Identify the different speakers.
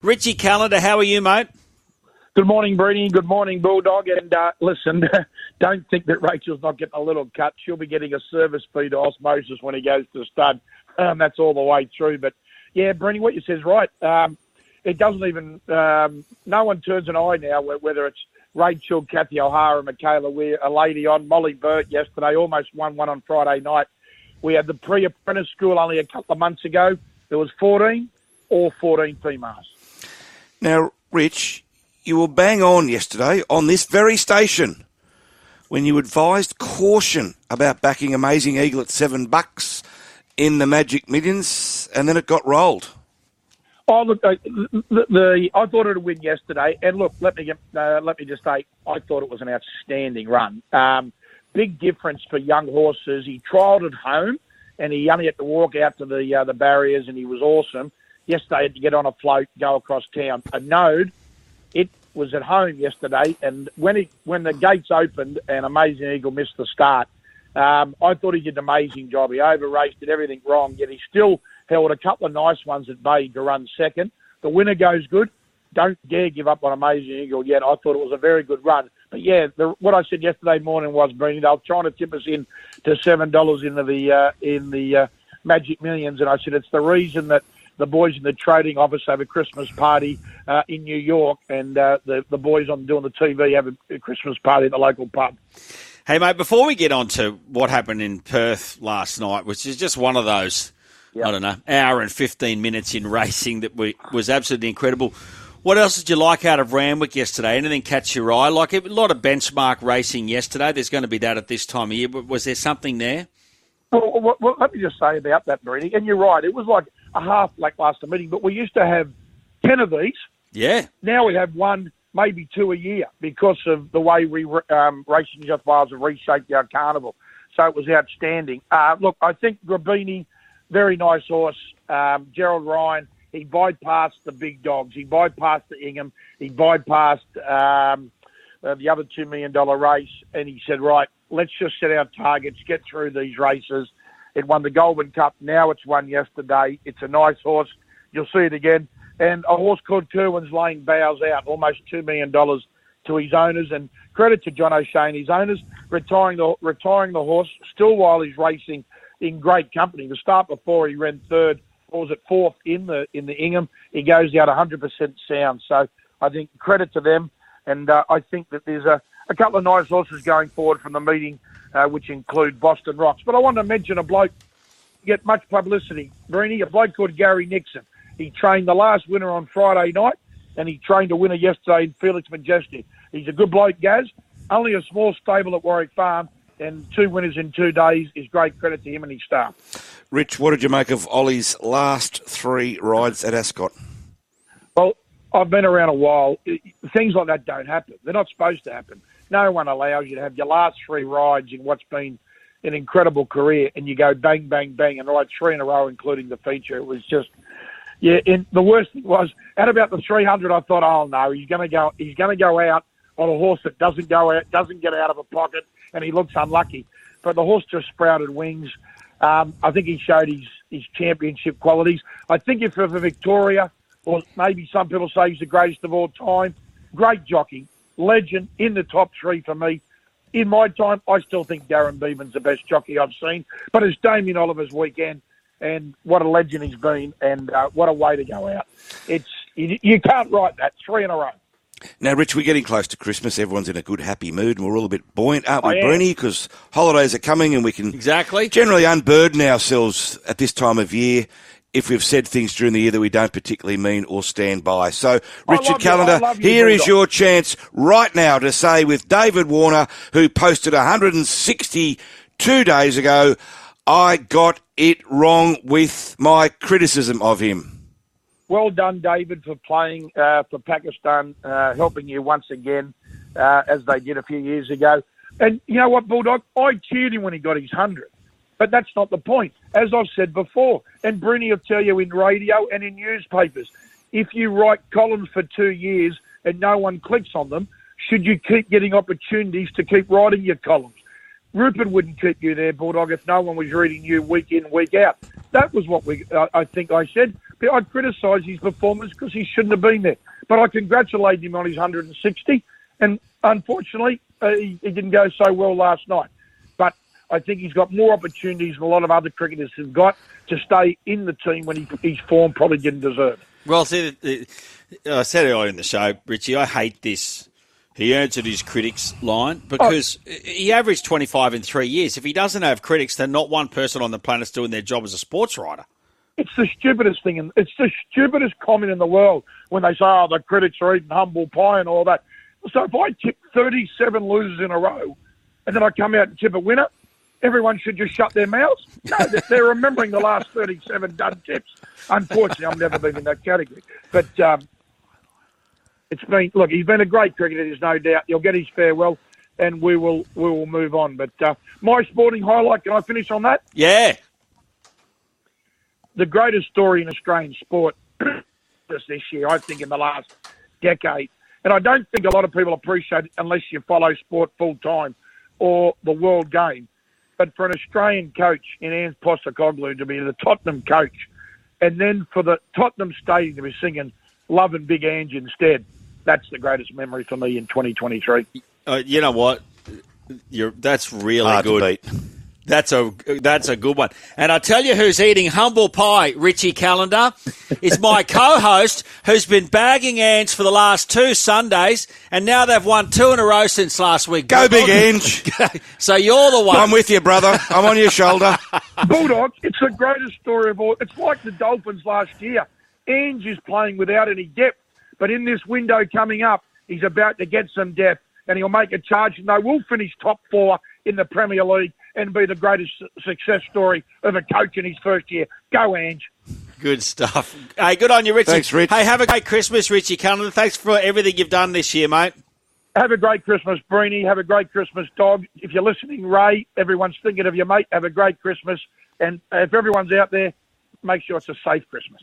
Speaker 1: Richie Callander, how are you, mate?
Speaker 2: Good morning, Brady. Good morning, Bulldog. And uh, listen, don't think that Rachel's not getting a little cut. She'll be getting a service fee to osmosis when he goes to stud. Um, that's all the way through. But yeah, Brady, what you said is right. Um, it doesn't even. Um, no one turns an eye now, whether it's Rachel, Kathy O'Hara, Michaela Weir, a lady on Molly Burt yesterday, almost won one on Friday night. We had the pre-apprentice school only a couple of months ago. There was 14, all 14 females.
Speaker 3: Now, Rich, you were bang on yesterday on this very station when you advised caution about backing Amazing Eagle at seven bucks in the Magic Millions, and then it got rolled.
Speaker 2: Oh look, uh, the, the, I thought it would win yesterday, and look, let me uh, let me just say, I thought it was an outstanding run. Um, big difference for young horses. He trialled at home, and he only had to walk out to the uh, the barriers, and he was awesome. Yesterday, had to get on a float, go across town. A node, it was at home yesterday, and when it when the gates opened and Amazing Eagle missed the start, um, I thought he did an amazing job. He over raced, did everything wrong, yet he still held a couple of nice ones at bay to run second. The winner goes good. Don't dare give up on Amazing Eagle yet. I thought it was a very good run. But yeah, the, what I said yesterday morning was, Brady, they were trying to tip us in to seven dollars into the uh, in the uh, Magic Millions, and I said it's the reason that the boys in the trading office have a Christmas party uh, in New York, and uh, the the boys on doing the TV have a, a Christmas party at the local pub.
Speaker 1: Hey, mate, before we get on to what happened in Perth last night, which is just one of those, yep. I don't know, hour and 15 minutes in racing that we, was absolutely incredible. What else did you like out of Randwick yesterday? Anything catch your eye? Like a lot of benchmark racing yesterday. There's going to be that at this time of year, but was there something there?
Speaker 2: Well, well, well let me just say about that, Brady, and you're right. It was like a half lackluster meeting, but we used to have 10 of these.
Speaker 1: Yeah.
Speaker 2: Now we have one, maybe two a year because of the way we um, Racing New South Wales have reshaped our carnival. So it was outstanding. Uh, look, I think Grabini, very nice horse. Um, Gerald Ryan, he bypassed the big dogs. He bypassed the Ingham. He bypassed um, uh, the other $2 million race. And he said, right, let's just set our targets, get through these races it won the Goulburn Cup. Now it's won yesterday. It's a nice horse. You'll see it again. And a horse called Kerwin's laying bows out almost $2 million to his owners. And credit to John O'Shea and his owners, retiring the, retiring the horse still while he's racing in great company. The start before he ran third, or was it fourth in the in the Ingham? He goes out 100% sound. So I think credit to them. And uh, I think that there's a, a couple of nice horses going forward from the meeting uh, which include Boston Rocks. But I want to mention a bloke get much publicity. Breeny, a bloke called Gary Nixon. He trained the last winner on Friday night, and he trained a winner yesterday in Felix Majestic. He's a good bloke, Gaz. Only a small stable at Warwick Farm, and two winners in two days is great credit to him and his staff.
Speaker 3: Rich, what did you make of Ollie's last three rides at Ascot?
Speaker 2: Well, I've been around a while. Things like that don't happen. They're not supposed to happen no one allows you to have your last three rides in what's been an incredible career, and you go bang, bang, bang, and ride three in a row, including the feature. It was just, yeah. And the worst thing was, at about the 300, I thought, oh no, he's going to go, he's going to go out on a horse that doesn't go out, doesn't get out of a pocket, and he looks unlucky. But the horse just sprouted wings. Um, I think he showed his his championship qualities. I think if for Victoria, or maybe some people say he's the greatest of all time, great jockey, legend in the top three for me. In my time, I still think Darren Beadman's the best jockey I've seen. But it's Damien Oliver's weekend, and what a legend he's been, and uh, what a way to go out. It's you, you can't write that three in a row.
Speaker 3: Now, Rich, we're getting close to Christmas. Everyone's in a good, happy mood, and we're all a bit buoyant, aren't we, Bruni? Because holidays are coming, and we can
Speaker 1: exactly
Speaker 3: generally unburden ourselves at this time of year if we've said things during the year that we don't particularly mean or stand by. So, Richard Callander, you, you, here is your chance right now to say with David Warner, who posted 162 days ago, I got it wrong with my criticism of him.
Speaker 2: Well done, David, for playing uh, for Pakistan, uh, helping you once again, uh, as they did a few years ago. And you know what, Bulldog? I cheered him when he got his 100. But that's not the point. As I've said before, and Bruni will tell you in radio and in newspapers, if you write columns for two years and no one clicks on them, should you keep getting opportunities to keep writing your columns? Rupert wouldn't keep you there, Bulldog, if no one was reading you week in, week out. That was what we, I think I said. But I criticise his performance because he shouldn't have been there. But I congratulate him on his 160. And unfortunately, uh, he, he didn't go so well last night. I think he's got more opportunities than a lot of other cricketers have got to stay in the team when he, his form probably didn't deserve.
Speaker 1: Well, see, I said earlier in the show, Richie, I hate this. He earns at his critics line because oh. he averaged 25 in three years. If he doesn't have critics, then not one person on the planet's doing their job as a sports writer.
Speaker 2: It's the stupidest thing, and it's the stupidest comment in the world when they say, "Oh, the critics are eating humble pie" and all that. So if I tip 37 losers in a row, and then I come out and tip a winner, everyone should just shut their mouths. No, they're remembering the last 37 done tips. Unfortunately, I've never been in that category, but um, it's been look. He's been a great cricketer. There's no doubt. He'll get his farewell, and we will we will move on. But uh, my sporting highlight. Can I finish on that?
Speaker 1: Yeah
Speaker 2: the greatest story in Australian sport just this year, I think, in the last decade. And I don't think a lot of people appreciate it unless you follow sport full time or the world game. But for an Australian coach in Ange Postecoglou to be the Tottenham coach, and then for the Tottenham Stadium to be singing "Love and Big Ange" instead, that's the greatest memory for me in 2023.
Speaker 1: Uh, you know what? You're, that's really Hard good. That's a that's a good one. And I tell you who's eating humble pie, Richie Callander, is my co-host who's been bagging ants for the last two Sundays, and now they've won two in a row since last week.
Speaker 3: Go big Ange.
Speaker 1: so you're the one.
Speaker 3: I'm with you, brother. I'm on your shoulder.
Speaker 2: Bulldog, it's the greatest story of all. It's like the Dolphins last year. Ange is playing without any depth, but in this window coming up, he's about to get some depth, and he'll make a charge, and they will finish top four in the Premier League and be the greatest success story of a coach in his first year. Go, Ange.
Speaker 1: Good stuff. Hey, good on you, Richie.
Speaker 3: Thanks, Rich.
Speaker 1: Hey, have a great Christmas, Richie Cullen. Thanks for everything you've done this year, mate.
Speaker 2: Have a great Christmas, Breeny. Have a great Christmas, dog. If you're listening, Ray, everyone's thinking of you, mate. Have a great Christmas. And if everyone's out there, make sure it's a safe Christmas.